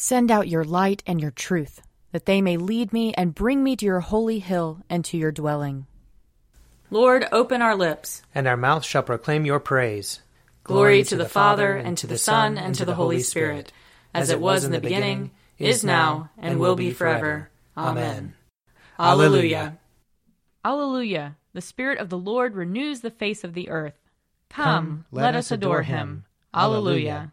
Send out your light and your truth, that they may lead me and bring me to your holy hill and to your dwelling. Lord, open our lips, and our mouth shall proclaim your praise. Glory to the Father, and to the Son, and to the Holy Spirit, as it was in the beginning, is now, and will be forever. Amen. Alleluia. Alleluia. The Spirit of the Lord renews the face of the earth. Come, let us adore him. Alleluia.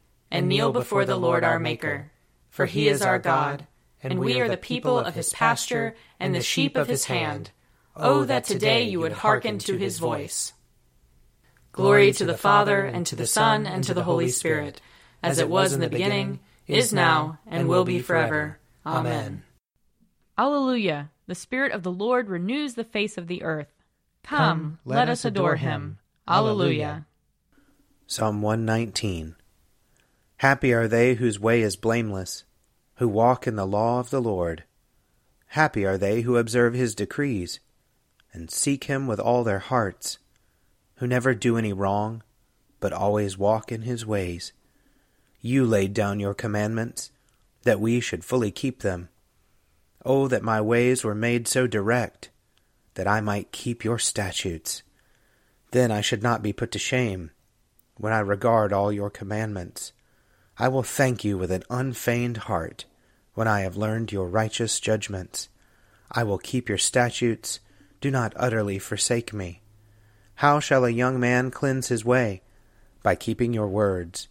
and kneel before the Lord our Maker. For he is our God, and we are the people of his pasture and the sheep of his hand. Oh, that today you would hearken to his voice. Glory to the Father, and to the Son, and to the Holy Spirit, as it was in the beginning, is now, and will be forever. Amen. Alleluia. The Spirit of the Lord renews the face of the earth. Come, let us adore him. Alleluia. Psalm 119 Happy are they whose way is blameless, who walk in the law of the Lord. Happy are they who observe his decrees and seek him with all their hearts, who never do any wrong, but always walk in his ways. You laid down your commandments, that we should fully keep them. Oh, that my ways were made so direct, that I might keep your statutes. Then I should not be put to shame, when I regard all your commandments. I will thank you with an unfeigned heart, when I have learned your righteous judgments. I will keep your statutes do not utterly forsake me. How shall a young man cleanse his way? By keeping your words.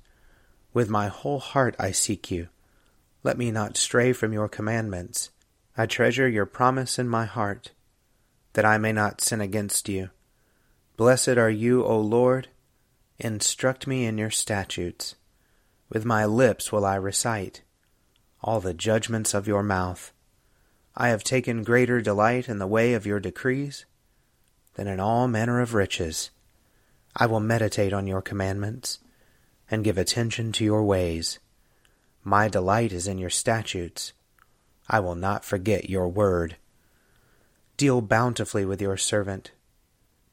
With my whole heart I seek you. Let me not stray from your commandments. I treasure your promise in my heart, that I may not sin against you. Blessed are you, O Lord. Instruct me in your statutes. With my lips will I recite all the judgments of your mouth. I have taken greater delight in the way of your decrees than in all manner of riches. I will meditate on your commandments and give attention to your ways. My delight is in your statutes. I will not forget your word. Deal bountifully with your servant,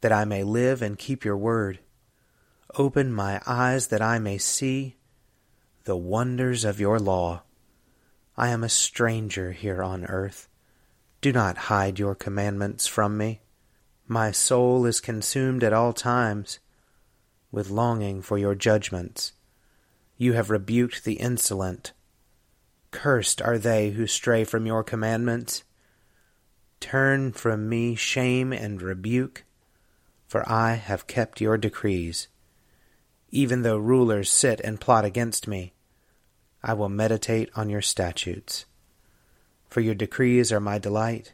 that I may live and keep your word. Open my eyes that I may see the wonders of your law. I am a stranger here on earth. Do not hide your commandments from me. My soul is consumed at all times with longing for your judgments. You have rebuked the insolent. Cursed are they who stray from your commandments. Turn from me shame and rebuke, for I have kept your decrees. Even though rulers sit and plot against me, I will meditate on your statutes. For your decrees are my delight,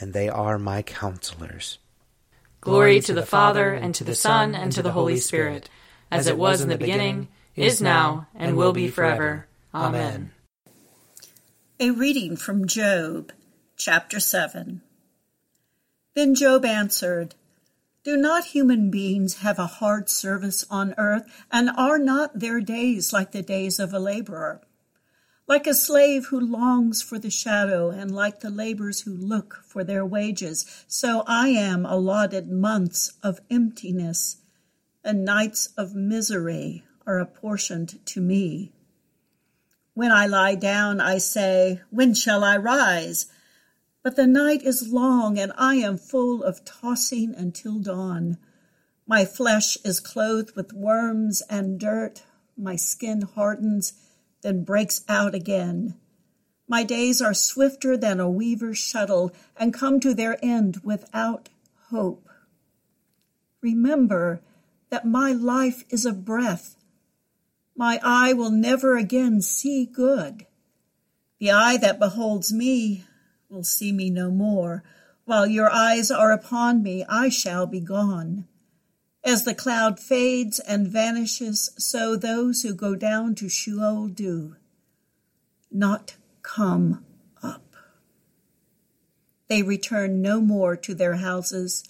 and they are my counselors. Glory to the Father, and to the Son, and to the Holy Spirit, as it was in the beginning, is now, and will be forever. Amen. A reading from Job, chapter 7. Then Job answered, do not human beings have a hard service on earth, and are not their days like the days of a laborer? Like a slave who longs for the shadow, and like the laborers who look for their wages, so I am allotted months of emptiness, and nights of misery are apportioned to me. When I lie down, I say, When shall I rise? But the night is long, and I am full of tossing until dawn. My flesh is clothed with worms and dirt. My skin hardens, then breaks out again. My days are swifter than a weaver's shuttle and come to their end without hope. Remember that my life is a breath. My eye will never again see good. The eye that beholds me will see me no more. While your eyes are upon me, I shall be gone. As the cloud fades and vanishes, so those who go down to Sheol do. Not come up. They return no more to their houses,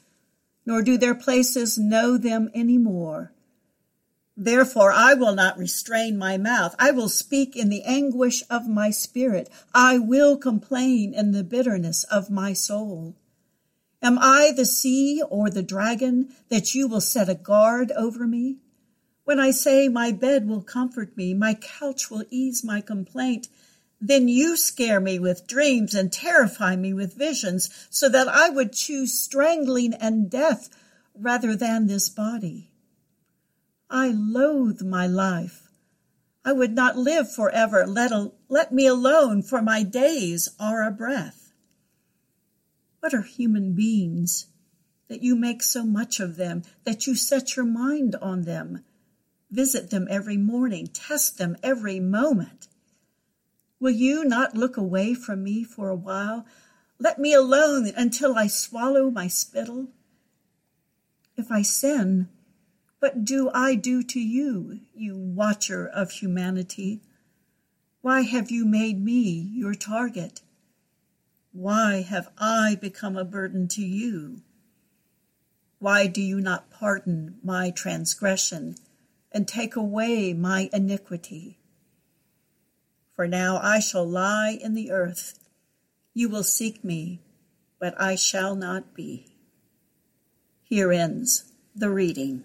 nor do their places know them any more. Therefore, I will not restrain my mouth. I will speak in the anguish of my spirit. I will complain in the bitterness of my soul. Am I the sea or the dragon that you will set a guard over me? When I say my bed will comfort me, my couch will ease my complaint, then you scare me with dreams and terrify me with visions so that I would choose strangling and death rather than this body. I loathe my life. I would not live forever. Let, a, let me alone, for my days are a breath. What are human beings that you make so much of them, that you set your mind on them? Visit them every morning, test them every moment. Will you not look away from me for a while? Let me alone until I swallow my spittle. If I sin, what do I do to you, you watcher of humanity? Why have you made me your target? Why have I become a burden to you? Why do you not pardon my transgression and take away my iniquity? For now I shall lie in the earth. You will seek me, but I shall not be. Here ends the reading.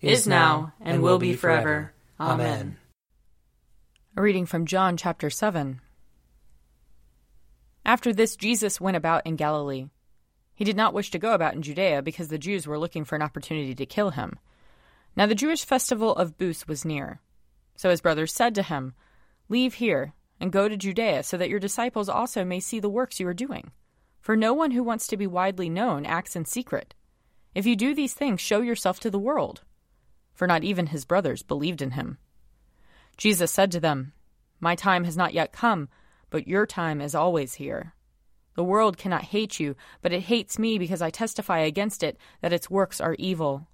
is now, and will be forever. Amen. A reading from John chapter 7. After this, Jesus went about in Galilee. He did not wish to go about in Judea because the Jews were looking for an opportunity to kill him. Now the Jewish festival of Booths was near. So his brothers said to him, Leave here and go to Judea, so that your disciples also may see the works you are doing. For no one who wants to be widely known acts in secret. If you do these things, show yourself to the world for not even his brothers believed in him. Jesus said to them, My time has not yet come, but your time is always here. The world cannot hate you, but it hates me because I testify against it that its works are evil.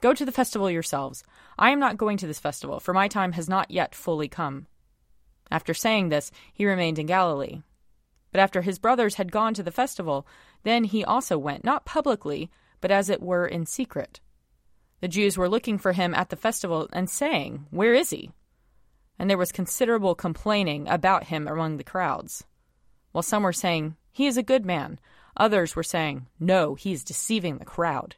Go to the festival yourselves. I am not going to this festival, for my time has not yet fully come. After saying this, he remained in Galilee. But after his brothers had gone to the festival, then he also went, not publicly, but as it were in secret. The Jews were looking for him at the festival and saying, Where is he? And there was considerable complaining about him among the crowds. While some were saying, He is a good man, others were saying, No, he is deceiving the crowd.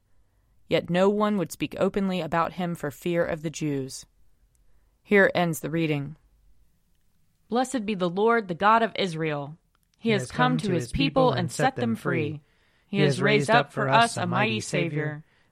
Yet no one would speak openly about him for fear of the Jews. Here ends the reading. Blessed be the Lord, the God of Israel. He, he has come, come to his people and set them free. He has raised up for us a mighty Savior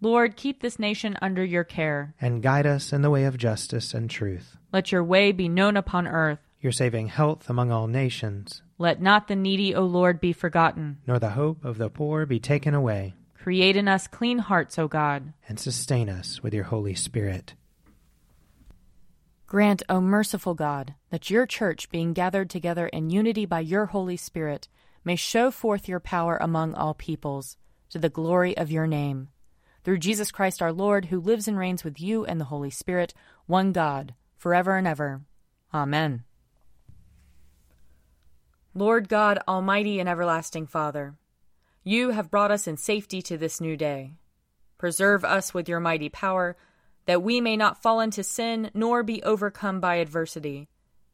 Lord, keep this nation under your care. And guide us in the way of justice and truth. Let your way be known upon earth. Your saving health among all nations. Let not the needy, O Lord, be forgotten. Nor the hope of the poor be taken away. Create in us clean hearts, O God. And sustain us with your Holy Spirit. Grant, O merciful God, that your church, being gathered together in unity by your Holy Spirit, may show forth your power among all peoples, to the glory of your name. Through Jesus Christ our Lord, who lives and reigns with you and the Holy Spirit, one God, forever and ever. Amen. Lord God, Almighty and everlasting Father, you have brought us in safety to this new day. Preserve us with your mighty power that we may not fall into sin nor be overcome by adversity.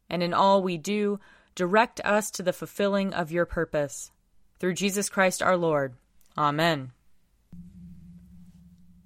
And in all we do, direct us to the fulfilling of your purpose. Through Jesus Christ our Lord. Amen.